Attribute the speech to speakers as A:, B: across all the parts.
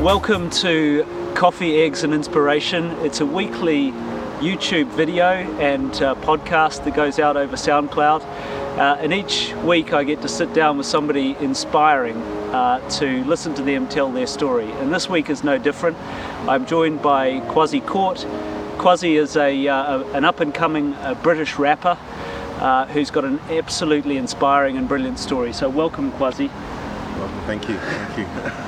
A: Welcome to Coffee, Eggs and Inspiration. It's a weekly YouTube video and uh, podcast that goes out over SoundCloud. Uh, and each week I get to sit down with somebody inspiring uh, to listen to them tell their story. And this week is no different. I'm joined by Quasi Court. Quasi is a, uh, an up and coming uh, British rapper uh, who's got an absolutely inspiring and brilliant story. So, welcome, Quasi.
B: Welcome, thank you, thank you.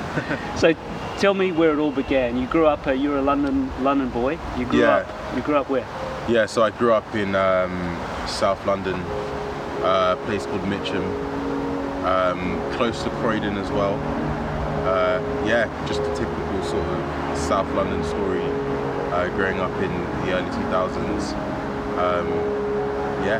A: So, tell me where it all began. You grew up, uh, you're a London London boy. You grew
B: Yeah.
A: up. You grew up where?
B: yeah, so I grew up in um, South London, uh, a place called Mitcham, um, close to Croydon as well. Uh, yeah, just a typical sort of South London story. Uh, growing up in the early 2000s. Um, yeah,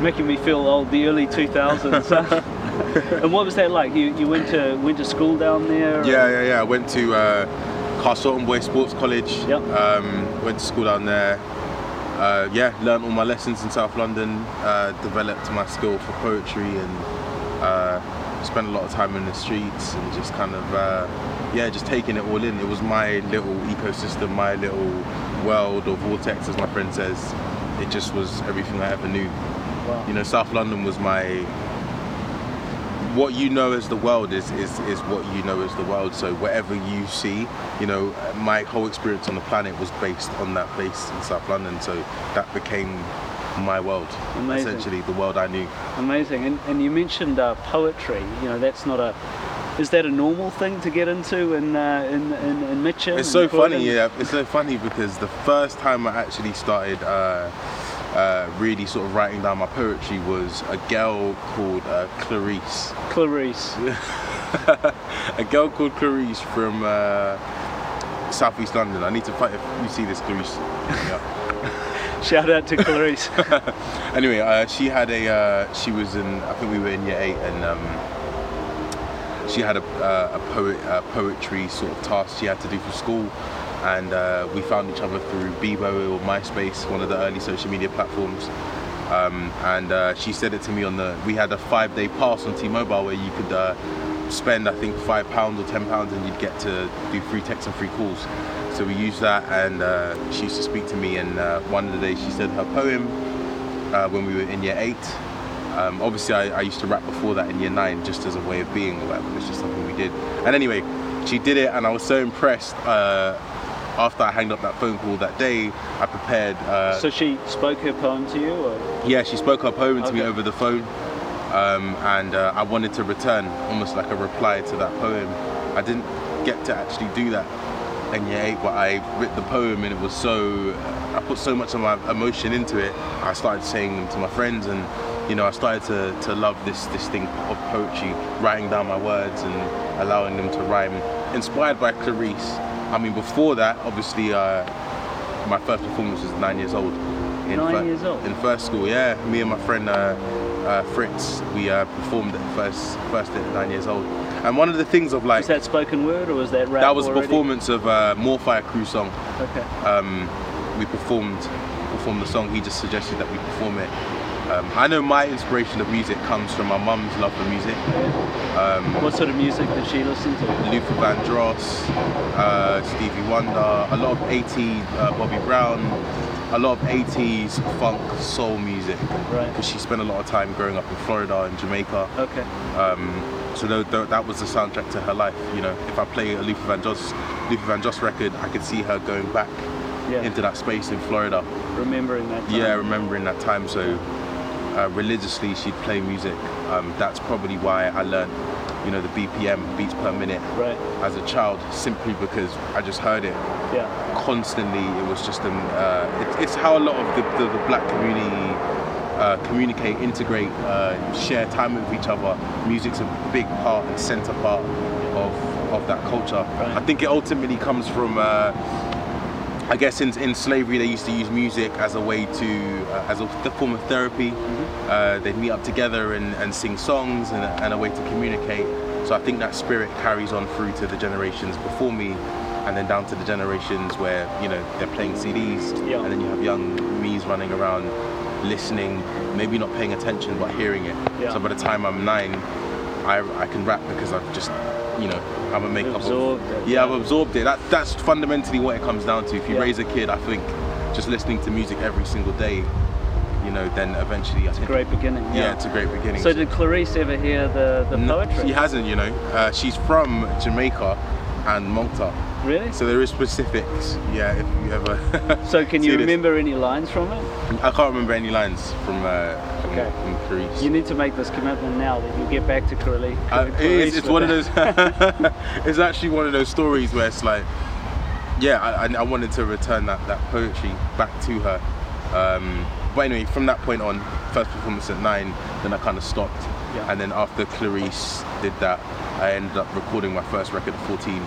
A: Making me feel old. The early 2000s. and what was that like? You you went to went to school down there?
B: yeah, yeah, yeah. I went to uh, Carshalton Boys Sports College.
A: Yep.
B: Um, went to school down there. Uh, yeah, learned all my lessons in South London. Uh, developed my skill for poetry and uh, spent a lot of time in the streets and just kind of uh, yeah, just taking it all in. It was my little ecosystem, my little world or vortex, as my friend says. It just was everything I ever knew.
A: Wow.
B: You know, South London was my what you know as the world is, is is what you know as the world. So whatever you see, you know, my whole experience on the planet was based on that place in South London. So that became my world,
A: Amazing.
B: essentially the world I knew.
A: Amazing. And, and you mentioned uh, poetry. You know, that's not a. Is that a normal thing to get into in uh, in, in, in Mitcham?
B: It's so funny, yeah. It's so funny because the first time I actually started uh, uh, really sort of writing down my poetry was a girl called uh, Clarice.
A: Clarice.
B: a girl called Clarice from uh, Southeast London. I need to fight if you see this Clarice. Yeah.
A: Shout out to Clarice.
B: anyway, uh, she had a. Uh, she was in. I think we were in year eight, and um, she had a, uh, a poet, uh, poetry sort of task she had to do for school, and uh, we found each other through Bebo or MySpace, one of the early social media platforms. Um, and uh, she said it to me on the. We had a five-day pass on T-Mobile where you could uh, spend, I think, five pounds or ten pounds, and you'd get to do free texts and free calls. So we used that, and uh, she used to speak to me. And uh, one of the days, she said her poem uh, when we were in year eight. Um, obviously, I, I used to rap before that in year nine, just as a way of being, or whatever. It's just something we did. And anyway, she did it, and I was so impressed. After I hanged up that phone call that day, I prepared. Uh,
A: so she spoke her poem to you, or
B: yeah, she spoke her poem to me over the phone, um, and uh, I wanted to return almost like a reply to that poem. I didn't get to actually do that in year eight, but I wrote the poem, and it was so. I put so much of my emotion into it. I started saying them to my friends, and you know, I started to, to love this this thing of poetry, writing down my words and allowing them to rhyme. Inspired by Clarice. I mean, before that, obviously, uh, my first performance was nine years old. In
A: Nine years old?
B: In first school, yeah. Me and my friend uh, uh, Fritz, we uh, performed at first first at nine years old. And one of the things of like
A: was that spoken word, or was that rap?
B: that was a
A: already?
B: performance of uh, More Fire Crew song.
A: Okay.
B: Um, we performed performed the song. He just suggested that we perform it. Um, I know my inspiration of music comes from my mum's love for music. Um,
A: What sort of music did she listen to?
B: Luther Vandross, uh, Stevie Wonder, a lot of 80s uh, Bobby Brown, a lot of 80s funk soul music.
A: Right.
B: Because she spent a lot of time growing up in Florida and Jamaica.
A: Okay.
B: Um, so that was the soundtrack to her life. You know, if I play a Luther Vandross, Luther Vandross record, I could see her going back
A: Yeah.
B: into that space in Florida.
A: Remembering that. Time.
B: Yeah, remembering that time. So uh, religiously, she'd play music. Um, that's probably why I learned, you know, the BPM, beats per minute,
A: Right.
B: as a child, simply because I just heard it
A: Yeah.
B: constantly. It was just an. Uh, it, it's how a lot of the, the, the black community uh, communicate, integrate, uh, share time with each other. Music's a big part and center part of of that culture.
A: Right.
B: I think it ultimately comes from. I guess in, in slavery they used to use music as a way to, uh, as a form of therapy. Uh, they'd meet up together and, and sing songs and, a- and a way to communicate. So I think that spirit carries on through to the generations before me and then down to the generations where, you know, they're playing CDs
A: Yeah.
B: and then you have young me's running around listening, maybe not paying attention but hearing it.
A: Yeah.
B: So by the time I'm nine, I, I can rap because I've just, you know, I'm a makeup of-
A: Absorbed it,
B: Yeah, I've absorbed it. That, that's fundamentally what it comes down to. If you
A: Yeah.
B: raise a kid, I think, just listening to music every single day, you know, then eventually I think.
A: Great beginning.
B: Yeah, it's a great beginning.
A: So did Clarice ever hear the, the
B: No,
A: poetry?
B: She hasn't, you know. Uh, she's from Jamaica and Malta.
A: Really?
B: So there is specifics. Yeah, if you ever.
A: So can you
B: see this.
A: remember any lines from it?
B: I can't remember any lines from uh, from,
A: Okay.
B: from Clarice.
A: You need to make this commitment now that you'll get back to Curly.
B: Uh, it is, it's one of those. it's actually one of those stories where it's like, yeah, I, I- I wanted to return that, that poetry back to her. Um, but anyway, from that point on, first performance at nine, then I kind of stopped.
A: Yeah.
B: And then after Clarice did that, I ended up recording my first record at 14.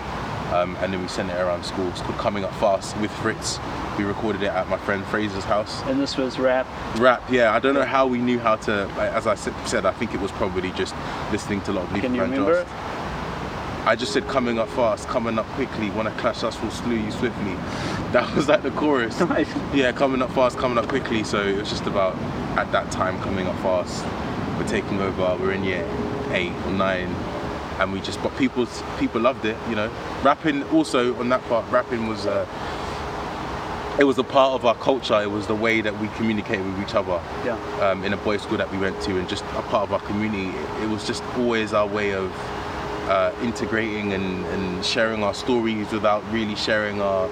B: Um, and then we sent it around school. It's called Coming Up Fast with Fritz. We recorded it at my friend Fraser's house.
A: And this was rap.
B: Rap, yeah. I don't know how we knew how to. As I said, I think it was probably just listening to a lot of Luther
A: Can you
B: Vandross. I just said coming up fast, coming up quickly. When I clash us, will slew you swiftly. That was like the chorus.
A: Nice.
B: Yeah, coming up fast, coming up quickly. So it was just about at that time coming up fast. We're taking over. We're in year eight or nine, and we just. But people people loved it. You know, rapping also on that part. Rapping was. Uh, it was a part of our culture. It was the way that we communicate with each other
A: Yeah.
B: um, in a boys' school that we went to, and just a part of our community. It, was just always our way of uh, integrating and, and sharing our stories without really sharing our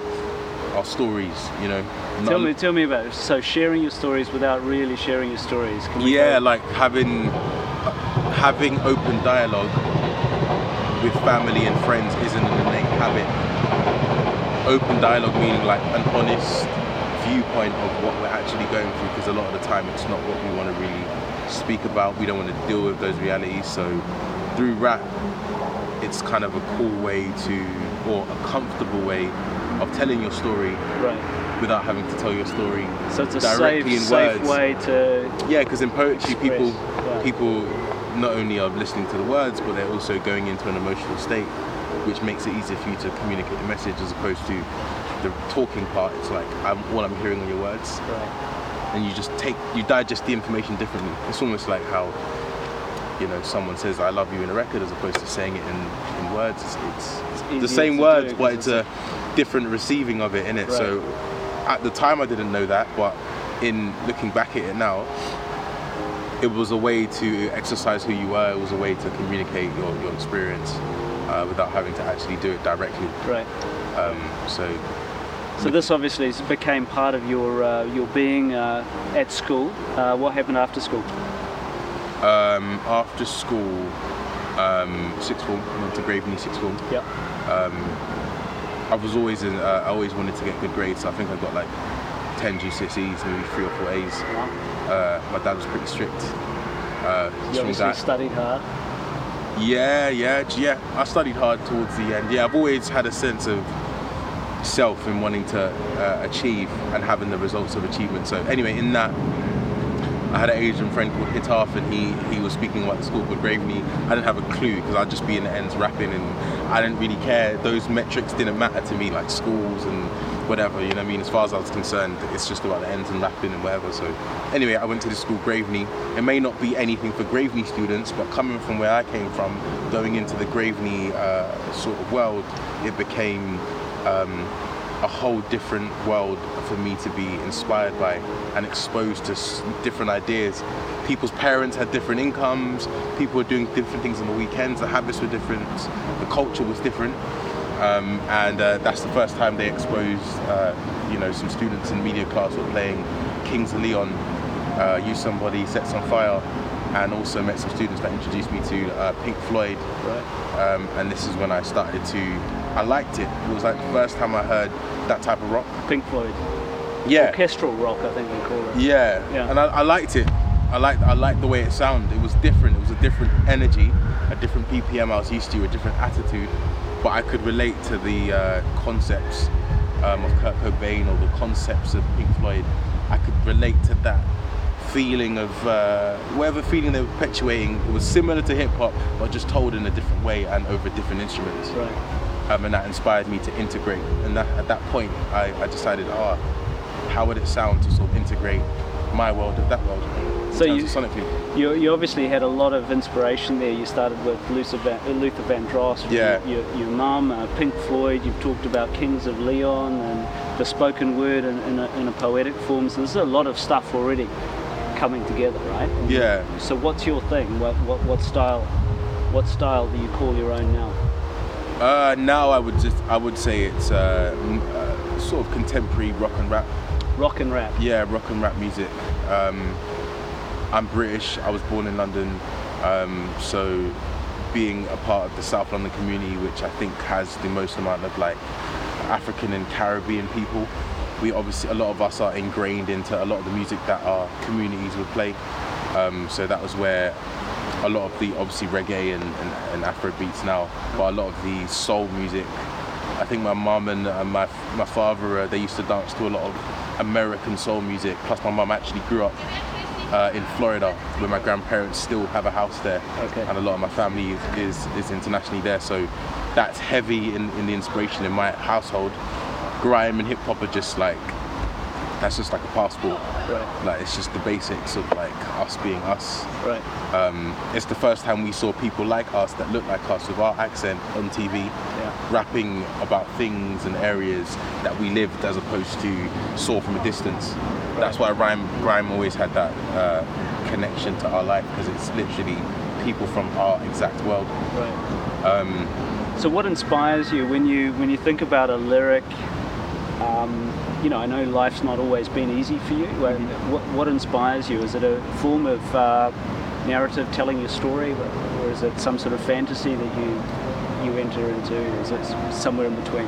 B: our stories. You know.
A: Tell me, tell me about it. So sharing your stories without really sharing your stories. Can
B: Yeah,
A: go-
B: like having having open dialogue with family and friends isn't an innate habit. Open dialogue meaning like an honest viewpoint of what we're actually going through because a lot of the time it's not what we want to really speak about. We don't want to deal with those realities. So through rap, it's kind of a cool way to, or a comfortable way of telling your story
A: right.
B: without having to tell your story
A: So it's a
B: directly
A: safe,
B: in
A: safe
B: words.
A: way to.
B: Yeah, because in poetry,
A: Express,
B: people
A: yeah.
B: people not only are listening to the words, but they're also going into an emotional state, which makes it easier for you to communicate the message as opposed to the talking part. It's like I'm, all I'm hearing are your words,
A: Right.
B: and you just take you digest the information differently. It's almost like how you know someone says "I love you" in a record as opposed to saying it in, in words. It's, it's,
A: easier
B: the same words, but
A: 'cause
B: it's a different receiving of it in it. So at the time, I didn't know that, but in looking back at it now, it was a way to exercise who you were. It was a way to communicate your, your experience uh, without having to actually do it directly.
A: Right.
B: Um, so
A: So this obviously became part of your uh, your being uh, at school. Uh, what happened after school?
B: um, after school, um, sixth form, went to Graveney sixth form.
A: Yeah.
B: Um, I was always in. Uh, I always wanted to get good grades. So I think I got like 10 GCSEs, maybe three or four A's. Uh, my dad was pretty strict. Uh,
A: You obviously studied hard.
B: Yeah, yeah, yeah. I studied hard towards the end. Yeah, I've always had a sense of self in wanting to uh, achieve and having the results of achievement. So anyway, in that, I had an Asian friend called Hitaf, and he he was speaking about the school called Graveney. I didn't have a clue because I'd just be in the ends rapping, and I didn't really care. Those metrics didn't matter to me, like schools and whatever. You know what I mean? As far as I was concerned, it's just about the ends and rapping and whatever. So anyway, I went to the school Graveney. It may not be anything for Graveney students, but coming from where I came from, going into the Graveney uh, sort of world, it became. Um, a whole different world for me to be inspired by and exposed to different ideas. People's parents had different incomes, people were doing different things on the weekends, the habits were different, the culture was different. Um, and uh, that's the first time they exposed, uh, you know, some students in media class were playing Kings of Leon, uh, Use Somebody, Sex on Fire, and also met some students that introduced me to uh, Pink Floyd,
A: Right.
B: um, and this is when I started to. I liked it. It was like the first time I heard that type of rock.
A: Pink Floyd.
B: Yeah,
A: Orchestral rock, I think we call it.
B: yeah,
A: Yeah.
B: and I, I liked it. I liked I liked the way it sounded. It was different. It was a different energy, a different BPM I was used to, a different attitude. But I could relate to the uh, concepts um, of Kurt Cobain or the concepts of Pink Floyd. I could relate to that feeling of uh, whatever feeling they were perpetuating. It was similar to hip hop, but just told in a different way and over different instruments
A: Right.
B: um, and that inspired me to integrate. And that, at that point, I, I decided, oh, how would it sound to sort of integrate my world with that world?
A: So you,
B: terms of sonically.
A: you you obviously had a lot of inspiration there. You started with Luther Van, uh, Luther Vandross,
B: Yeah.
A: your, your mum, uh, Pink Floyd. You've talked about Kings of Leon and the spoken word in, in, a, in a poetic form. So there's a lot of stuff already coming together, right? And
B: Yeah.
A: So what's your thing? What, what what style? What style do you call your own now?
B: Uh, now I would just I would say it's uh, uh, sort of contemporary rock and rap.
A: Rock and rap.
B: Yeah, rock and rap music. Um, I'm British. I was born in London, um, so being a part of the South London community, which I think has the most amount of like African and Caribbean people, we obviously a lot of us are ingrained into a lot of the music that our communities would play. Um, so that was where a lot of the obviously reggae and, and, and Afro beats now, but a lot of the soul music. I think my mum and uh, my my father uh, they used to dance to a lot of American soul music. Plus, my mum actually grew up uh, in Florida, where my grandparents still have a house there,
A: Okay.
B: and a lot of my family is is internationally there. So that's heavy in, in the inspiration in my household. Grime and hip hop are just like that's just like a passport.
A: Right.
B: Like it's just the basics of like us being us.
A: Right.
B: Um, it's the first time we saw people like us that look like us with our accent on TV,
A: Yeah.
B: Rapping about things and areas that we lived as opposed to saw from a distance. That's why rhyme, grime always had that uh, connection to our life because it's literally people from our exact world.
A: Right.
B: Um,
A: So what inspires you when you when you think about a lyric? Um, you know, I know life's not always been easy for you. What, what, what inspires you? Is it a form of uh, narrative telling your story, or is it some sort of fantasy that you you enter into? Is it somewhere in between?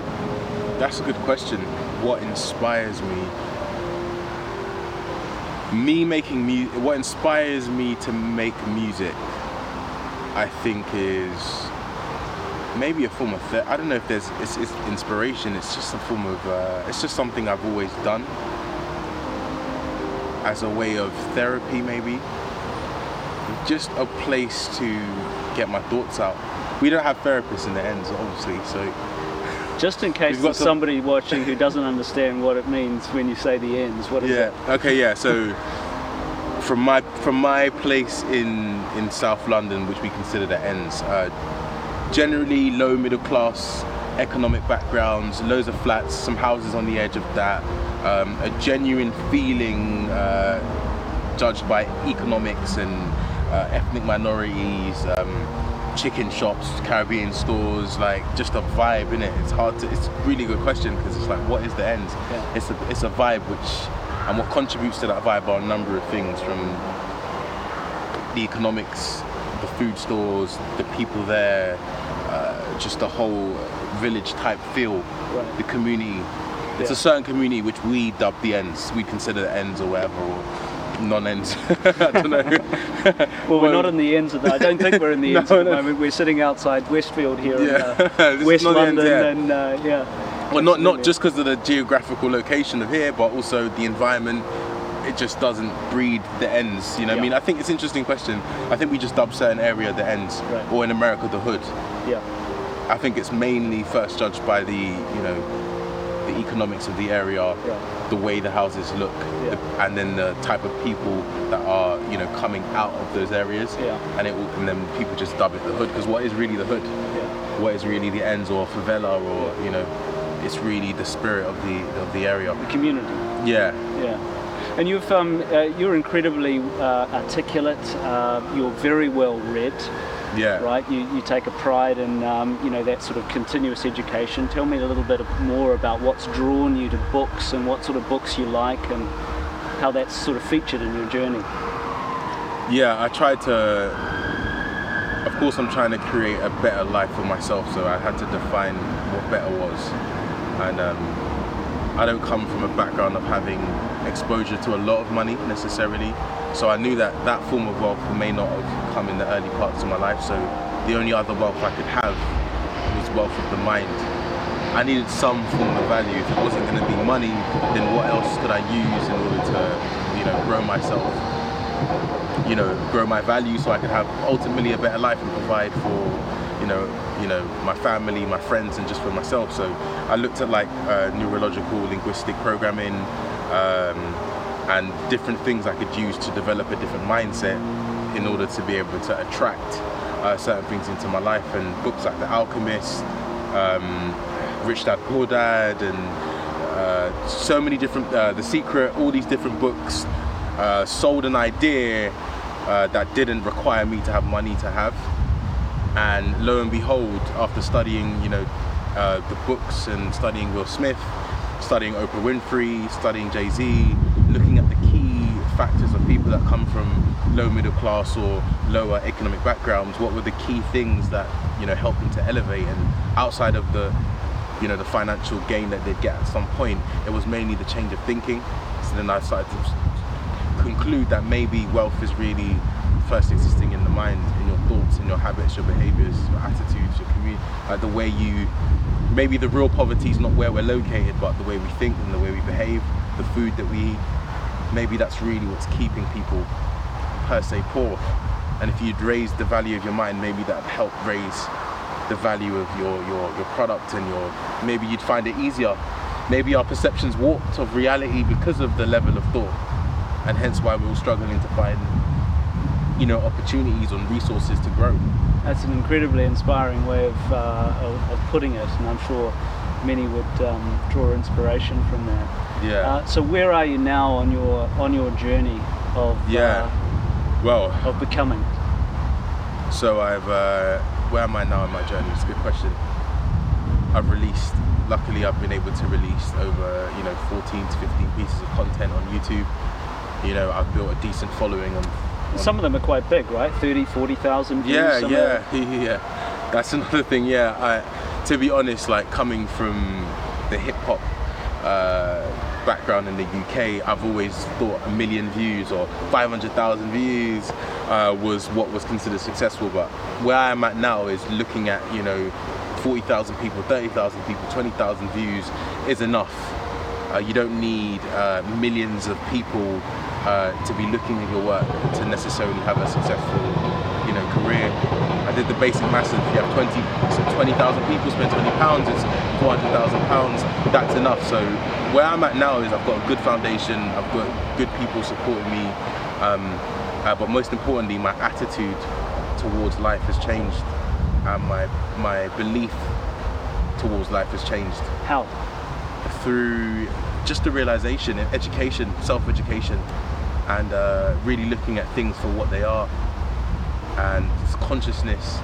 B: That's a good question. What inspires me? Me making music. What inspires me to make music, I think, is maybe a form of. Th- I don't know if there's it's, it's inspiration. It's just a form of. Uh, it's just something I've always done as a way of therapy, maybe. Just a place to get my thoughts out. We don't have therapists in the ends, obviously, so
A: Just in case there's
B: some-
A: somebody watching who doesn't understand what it means when you say the ends, what is
B: Yeah.
A: it?
B: Okay. Yeah. So from my from my place in in South London, which we consider the ends, uh, generally low middle class economic backgrounds, loads of flats, some houses on the edge of that, um, a genuine feeling uh, judged by economics and uh, ethnic minorities. Um, chicken shops caribbean stores like just a vibe in it it's hard to it's a really good question because it's like what is the end
A: Yeah.
B: it's a it's a vibe which and what contributes to that vibe are a number of things from the economics the food stores the people there uh, just the whole village type feel
A: Right.
B: the community it's
A: Yeah.
B: a certain community which we dub the ends we consider the ends or whatever or non-ends i don't know
A: Well, we're not in the ends of that. I don't think we're in the
B: No,
A: ends at the
B: no.
A: moment. We're sitting outside Westfield here
B: Yeah.
A: in uh, West
B: not the ends,
A: London,
B: yeah.
A: and uh, yeah.
B: Well, not not just because of the geographical location of here, but also the environment. It just doesn't breed the ends. You know,
A: Yeah.
B: I mean, I think it's an interesting question. I think we just dub certain area the ends,
A: Right.
B: or in America the hood.
A: Yeah,
B: I think it's mainly first judged by the you know the economics of the area,
A: Right.
B: the way the houses look,
A: Yeah.
B: the- and then the type of people that are you know coming out of those areas.
A: Yeah.
B: And it will, and then people just dub it the hood because what is really the hood?
A: yeah.
B: What is really the ends or favela or you know, it's really the spirit of the of the area.
A: The community.
B: Yeah.
A: Yeah. And you've um, uh, you're incredibly uh, articulate. Uh, you're very well read,
B: Yeah.
A: right? You, you take a pride in um, you know that sort of continuous education. Tell me a little bit more about what's drawn you to books and what sort of books you like and how that's sort of featured in your journey.
B: Yeah, I tried to. Of course, I'm trying to create a better life for myself, so I had to define what better was. And um, I don't come from a background of having exposure to a lot of money necessarily, so I knew that that form of wealth may not have come in the early parts of my life. So the only other wealth I could have was wealth of the mind. I needed some form of value. If it wasn't going to be money, then what else could I use in order to, you know, grow myself? you know, grow my value so I could have ultimately a better life and provide for, you know, you know, my family, my friends, and just for myself. So I looked at like uh, neurological linguistic programming, um, and different things I could use to develop a different mindset in order to be able to attract uh, certain things into my life. And books like The Alchemist, um, Rich Dad Poor Dad, and uh, so many different, uh, The Secret, all these different books uh, sold an idea uh, that didn't require me to have money to have. And lo and behold, after studying, you know, uh, the books and studying Will Smith, studying Oprah Winfrey, studying Jay Z, looking at the key factors of people that come from low middle class or lower economic backgrounds, what were the key things that you know helped them to elevate? And outside of the you know the financial gain that they'd get at some point, it was mainly the change of thinking. So then I started to conclude that maybe wealth is really first existing in the mind, in your thoughts, in your habits, your behaviors, your attitudes, your community, like the way you. Maybe the real poverty is not where we're located, but the way we think and the way we behave, the food that we eat. Maybe that's really what's keeping people per se poor. And if you'd raise the value of your mind, maybe that'd help raise the value of your, your, your product and your maybe you'd find it easier. Maybe our perceptions warped of reality because of the level of thought. And hence why we're all struggling to find you know opportunities and resources to grow.
A: That's an incredibly inspiring way of, uh, of, of putting it, and I'm sure many would um, draw inspiration from that.
B: Yeah.
A: Uh, so where are you now on your on your journey of
B: Yeah. well,
A: uh, of becoming?
B: So I've, uh, where am I now in my journey? It's a good question. I've released, luckily I've been able to release over, you know, 14 to 15 pieces of content on YouTube. You know, I've built a decent following on, on
A: Some of them are quite big, right? 30, 40,000 views.
B: yeah,
A: some
B: yeah, yeah. That's another thing. Yeah, I, to be honest, like coming from the hip hop uh, background in the UK, I've always thought a million views or 500,000 views uh, was what was considered successful. But where I'm at now is looking at you know 40,000 people, 30,000 people, 20,000 views is enough. Uh, you don't need uh, millions of people uh, to be looking at your work to necessarily have a successful, career. I did the basic maths. If you have 20, 20,000 people spend 20 pounds, it's 400,000 pounds. That's enough. So where I'm at now is I've got a good foundation. I've got good people supporting me. Um, uh, but most importantly, my attitude towards life has changed, and my my belief towards life has changed
A: How?
B: through just the realization education, self-education, and uh, really looking at things for what they are, and consciousness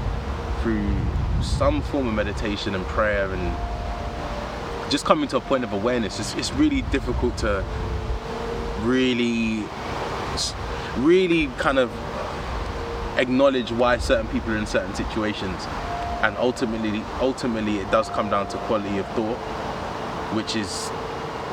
B: through some form of meditation and prayer, and just coming to a point of awareness. It's, it's really difficult to really, really kind of acknowledge why certain people are in certain situations, and ultimately, ultimately, it does come down to quality of thought which is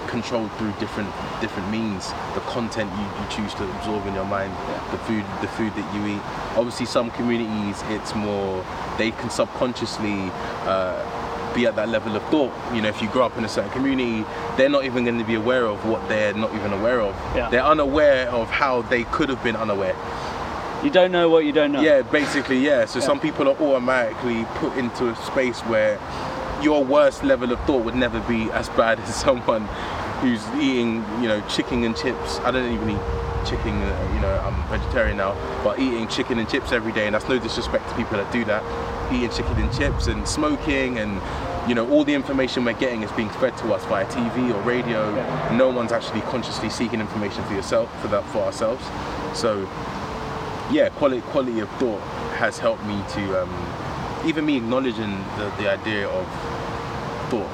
B: controlled through different different means the content you, you choose to absorb in your mind
A: Yeah.
B: the food the food that you eat obviously some communities it's more they can subconsciously uh, be at that level of thought you know if you grow up in a certain community they're not even going to be aware of what they're not even aware of
A: Yeah.
B: they're unaware of how they could have been unaware
A: You don't know what you don't know.
B: yeah, basically, yeah. So
A: Yeah.
B: some people are automatically put into a space where your worst level of thought would never be as bad as someone who's eating, you know, chicken and chips. I don't even eat chicken, uh, you know, I'm vegetarian now, but eating chicken and chips every day, and that's no disrespect to people that do that, eating chicken and chips and smoking and you know, all the information we're getting is being fed to us via TV or radio.
A: Yeah.
B: No one's actually consciously seeking information for yourself, for that, for ourselves. So, yeah, quality quality of thought has helped me to um, even me acknowledging the, the idea of thought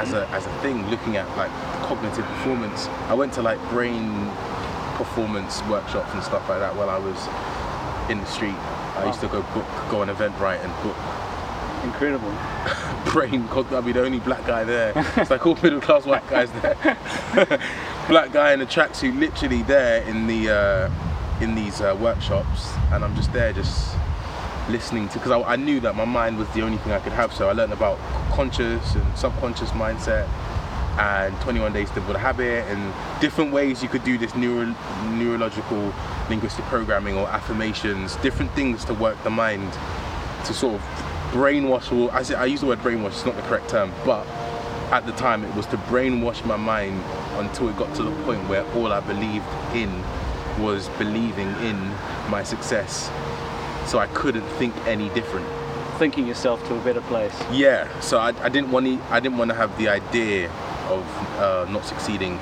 B: as a as a thing, looking at like cognitive performance. I went to like brain performance workshops and stuff like that while I was in the street. I used to go book, go on Eventbrite and book
A: Incredible.
B: brain. cog- I'd be the only black guy there. It's like all middle class white guys there. black guy in a tracksuit, literally there in the uh, in these uh, workshops, and I'm just there, just listening to because I, I knew that my mind was the only thing I could have. So I learned about conscious and subconscious mindset and 21 days to build a habit and different ways you could do this neuro, neurological linguistic programming or affirmations, different things to work the mind to sort of brainwash or I, I use the word brainwash, it's not the correct term, but at the time it was to brainwash my mind until it got to the point where all I believed in was believing in my success. So I couldn't think any different.
A: Thinking yourself to a better place.
B: Yeah. So I, I didn't want to. I didn't want to have the idea of uh, not succeeding.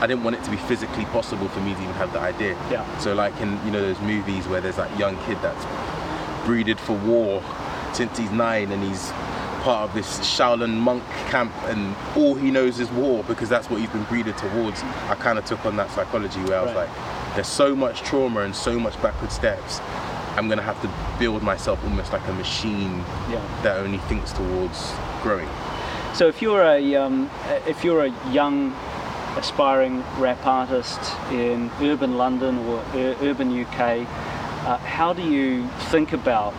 B: I didn't want it to be physically possible for me to even have the idea.
A: Yeah.
B: So like in you know those movies where there's that young kid that's breeded for war since he's nine and he's part of this Shaolin monk camp and all he knows is war because that's what he's been breeded towards. I kind of took on that psychology where I was
A: Right.
B: like, there's so much trauma and so much backward steps. I'm gonna have to build myself almost like a machine
A: Yeah.
B: that only thinks towards growing.
A: So if you're a um, if you're a young aspiring rap artist in urban London or ur- urban UK, uh, how do you think about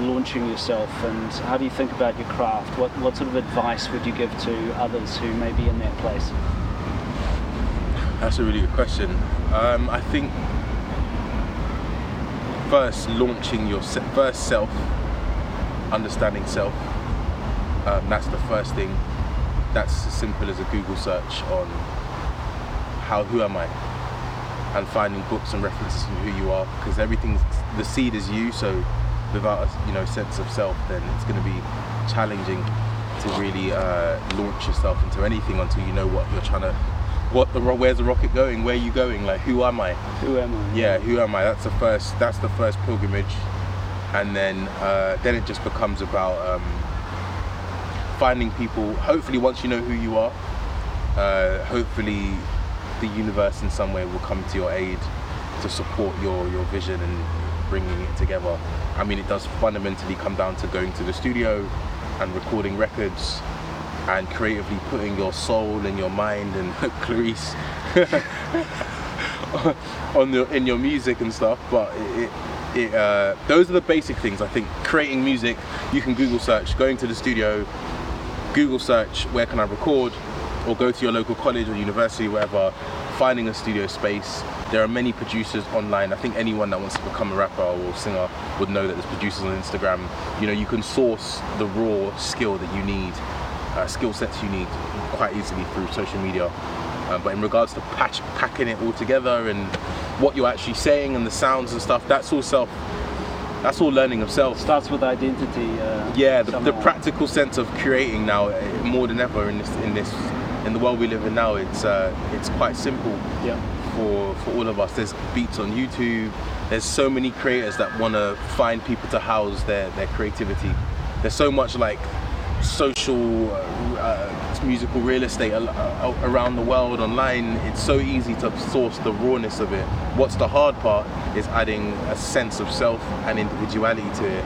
A: launching yourself and how do you think about your craft? What what sort of advice would you give to others who may be in that place?
B: That's a really good question. Um, I think first launching your se- first self, understanding self. Um, that's the first thing. That's as simple as a Google search on how who am I, and finding books and references to who you are. Because everything, the seed is you. So without a you know sense of self, then it's going to be challenging to really uh, launch yourself into anything until you know what you're trying to what the where's the rocket going? Where are you going? Like who am i?
A: Who am I?
B: yeah who am i? That's the first that's the first pilgrimage. And then uh, then it just becomes about um, finding people. Hopefully once you know who you are uh, hopefully the universe in some way will come to your aid to support your your vision and bringing it together. I mean it does fundamentally come down to going to the studio and recording records and creatively putting your soul and your mind and Clarice on the in your music and stuff. But it, it uh, those are the basic things. I think creating music, you can Google search, going to the studio, Google search where can I record, or go to your local college or university, wherever, finding a studio space. There are many producers online. I think anyone that wants to become a rapper or singer would know that there's producers on Instagram. You know, you can source the raw skill that you need, uh, skill sets you need quite easily through social media. Uh, but in regards to patch, packing it all together and what you're actually saying and the sounds and stuff, that's all self. That's all learning of self.
A: Starts with identity. Uh,
B: Yeah, the, the practical sense of creating now eh, more than ever in this in this in the world we live in now. It's uh, it's quite simple
A: Yeah.
B: for for all of us. There's beats on YouTube. There's so many creators that want to find people to house their their creativity. There's so much like social uh, uh, musical real estate uh, around the world online. It's so easy to source the rawness of it. What's the hard part is adding a sense of self and individuality to it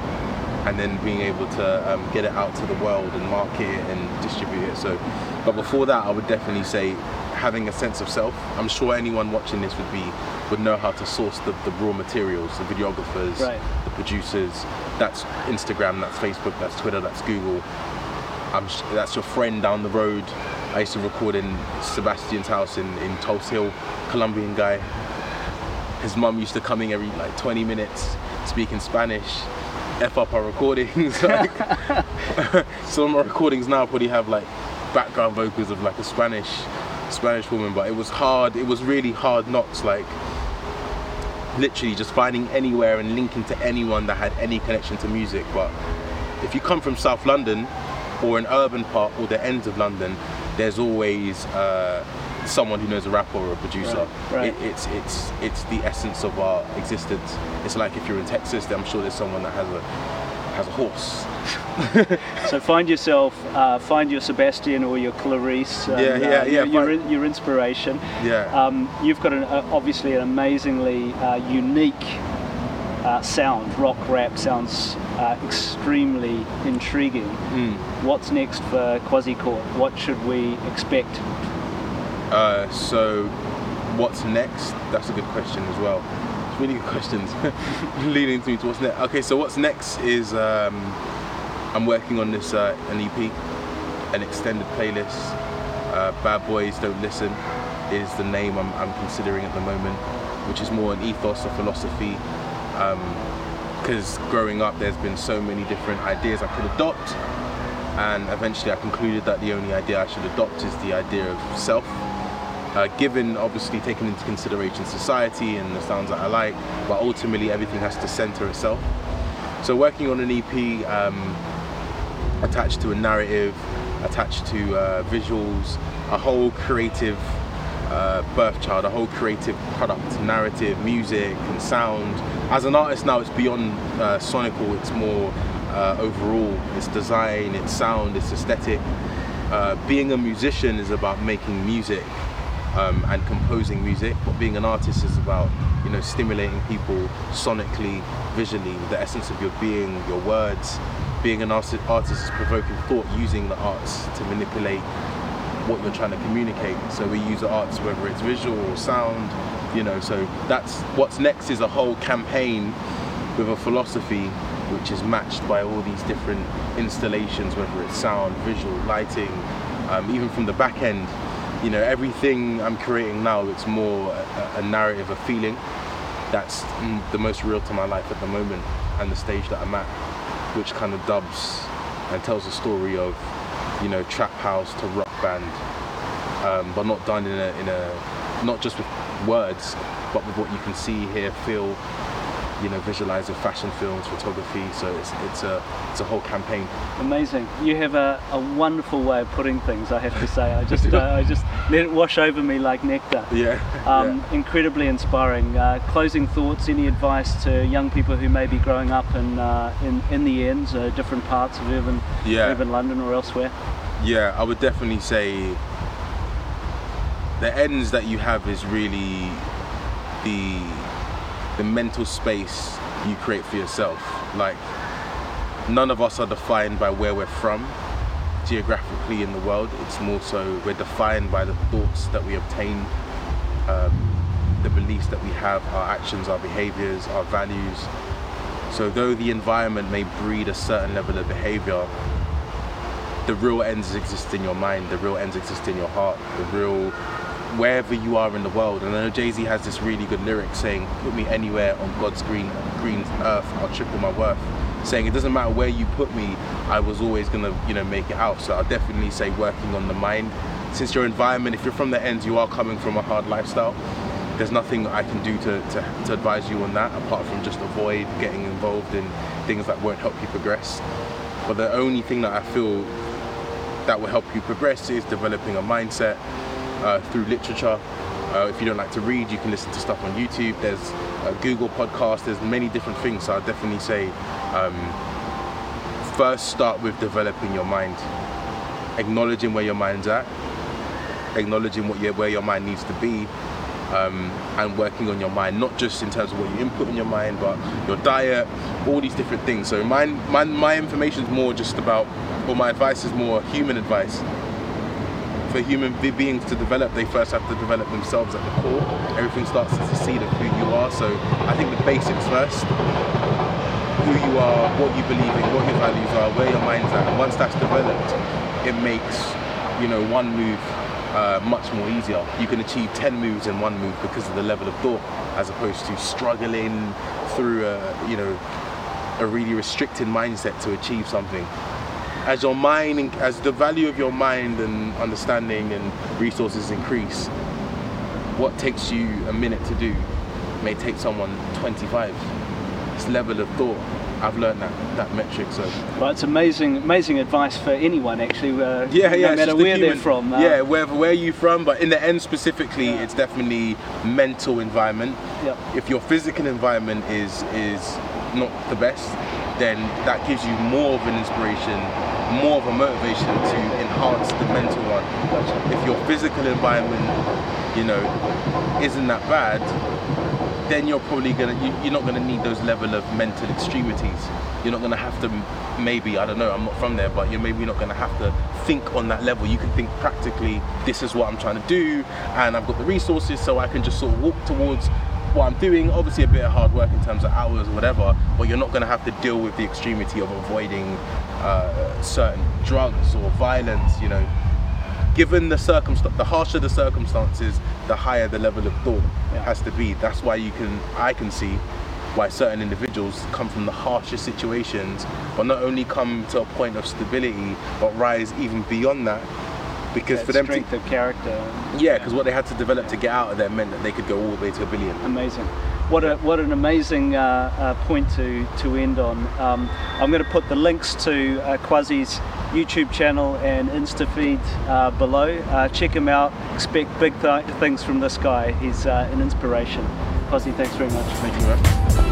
B: and then being able to um, get it out to the world and market it and distribute it. So, but before that, I would definitely say having a sense of self. I'm sure anyone watching this would be would know how to source the, the raw materials, the videographers,
A: Right.
B: the producers. That's Instagram, that's Facebook, that's Twitter, that's Google. I'm, that's your friend down the road. I used to record in Sebastian's house in, in Tulse Hill, Colombian guy. His mum used to come in every like 20 minutes, speaking Spanish, f up our recordings. like, some of my recordings now probably have like background vocals of like a Spanish Spanish woman, but it was hard. It was really hard knocks. Like literally just finding anywhere and linking to anyone that had any connection to music. But if you come from South London or an urban part or the ends of London, there's always uh, someone who knows a rapper or a producer.
A: Right, right.
B: It, it's it's it's the essence of our existence. It's like if you're in Texas, then I'm sure there's someone that has a has a horse.
A: So find yourself, uh, find your Sebastian or your Clarice. and,
B: Yeah, yeah,
A: uh,
B: yeah,
A: Your, your, your inspiration.
B: Yeah.
A: Um, you've got an, uh, obviously an amazingly uh, unique uh, sound. Rock rap sounds uh, extremely intriguing.
B: Mm.
A: What's next for Quasicorp? What should we expect?
B: Uh, so, what's next? That's a good question as well. It's really good questions. Leading me to what's next. Okay, so what's next is um, I'm working on this uh, an EP, an extended playlist. Uh, Bad Boys Don't Listen is the name I'm, I'm considering at the moment, which is more an ethos or philosophy. Because growing up, there's been so many different ideas I could adopt, and eventually I concluded that the only idea I should adopt is the idea of self. Uh, given obviously taking into consideration society and the sounds that I like, but ultimately everything has to center itself. So working on an EP um, attached to a narrative, attached to uh, visuals, a whole creative uh, birth child, a whole creative product, narrative, music, and sound. As an artist now, it's beyond uh, sonical. It's more uh, overall. It's design, it's sound, it's aesthetic. Uh, being a musician is about making music um, and composing music, but being an artist is about you know stimulating people sonically, visually, the essence of your being, your words. Being an artist, artist is provoking thought using the arts to manipulate what you're trying to communicate. So we use the arts, whether it's visual or sound, you know. So that's what's next is a whole campaign with a philosophy which is matched by all these different installations, whether it's sound, visual, lighting, um, even from the back end. You know, everything I'm creating now, it's more a, a narrative, a feeling that's the most real to my life at the moment and the stage that I'm at, which kind of dubs and tells a story of, you know, trap house to rock band, um, but not done in a, in a, not just with words, but with what you can see, hear, feel, you know, visualize with fashion films, photography. So it's it's a it's a whole campaign.
A: Amazing. You have a, a wonderful way of putting things. I have to say. I just uh, I just let it wash over me like nectar.
B: Yeah.
A: Um,
B: yeah.
A: Incredibly inspiring. Uh, closing thoughts. Any advice to young people who may be growing up in uh, in in the ends, uh, different parts of urban
B: Yeah.
A: urban London or elsewhere?
B: Yeah, I would definitely say the ends that you have is really the the mental space you create for yourself. Like none of us are defined by where we're from geographically in the world. It's more so we're defined by the thoughts that we obtain, um, the beliefs that we have, our actions, our behaviors, our values. So though the environment may breed a certain level of behavior, the real ends exist in your mind, the real ends exist in your heart, the real wherever you are in the world. And I know Jay-Z has this really good lyric saying, put me anywhere on God's green green earth, I'll triple my worth. Saying it doesn't matter where you put me, I was always gonna, you know, make it out. So I'll definitely say working on the mind. Since your environment, if you're from the ends, you are coming from a hard lifestyle. There's nothing I can do to, to, to advise you on that apart from just avoid getting involved in things that won't help you progress. But the only thing that I feel that will help you progress is developing a mindset uh, through literature. Uh, if you don't like to read, you can listen to stuff on YouTube. There's uh, Google Podcast. There's many different things. So I definitely say, um, first start with developing your mind, acknowledging where your mind's at, acknowledging what your, where your mind needs to be, um, and working on your mind, not just in terms of what you input in your mind, but your diet, all these different things. So my, my information is more just about, or my advice is more human advice. For human beings to develop, they first have to develop themselves at the core. Everything starts as a seed of who you are. So I think the basics first, who you are, what you believe in, what your values are, where your mind's at. And once that's developed, it makes, you know, one move uh, much more easier. You can achieve 10 moves in one move because of the level of thought, as opposed to struggling through a, you know, a really restricted mindset to achieve something. As your mind, as the value of your mind and understanding and resources increase, what takes you a minute to do may take someone 25. This level of thought, I've learned that that metric. So
A: Well, it's amazing, amazing advice for anyone actually. Uh,
B: yeah, yeah.
A: no matter
B: just the
A: where they're from. uh,
B: yeah, where where you from, but in the end specifically,
A: Yeah.
B: it's definitely mental environment.
A: Yep.
B: If your physical environment is is not the best, then that gives you more of an inspiration, more of a motivation to enhance the mental one. If your physical environment, you know, isn't that bad, then you're probably gonna you, you're not gonna need those level of mental extremities. You're not gonna have to maybe I don't know. I'm not from there, but you're maybe not gonna have to think on that level. You can think practically. This is what I'm trying to do, and I've got the resources, so I can just sort of walk towards what I'm doing. Obviously, a bit of hard work in terms of hours or whatever, but you're not gonna have to deal with the extremity of avoiding uh, certain drugs or violence. You know, given the circumstance, the harsher the circumstances, the higher the level of thought
A: Yeah.
B: has to be. That's why you can, I can see, why certain individuals come from the harshest situations, but not only come to a point of stability, but rise even beyond that. Because
A: That
B: for them to,
A: of character.
B: yeah, because what they had to develop to get out of there meant that they could go all the way to a billion.
A: Amazing. What a what an amazing uh, uh, point to to end on. Um, I'm going to put the links to uh, Quasi's YouTube channel and Insta feed uh, below. Uh, check him out. Expect big th- things from this guy. He's uh, an inspiration. Quasi, thanks very much.
B: Thank you, man.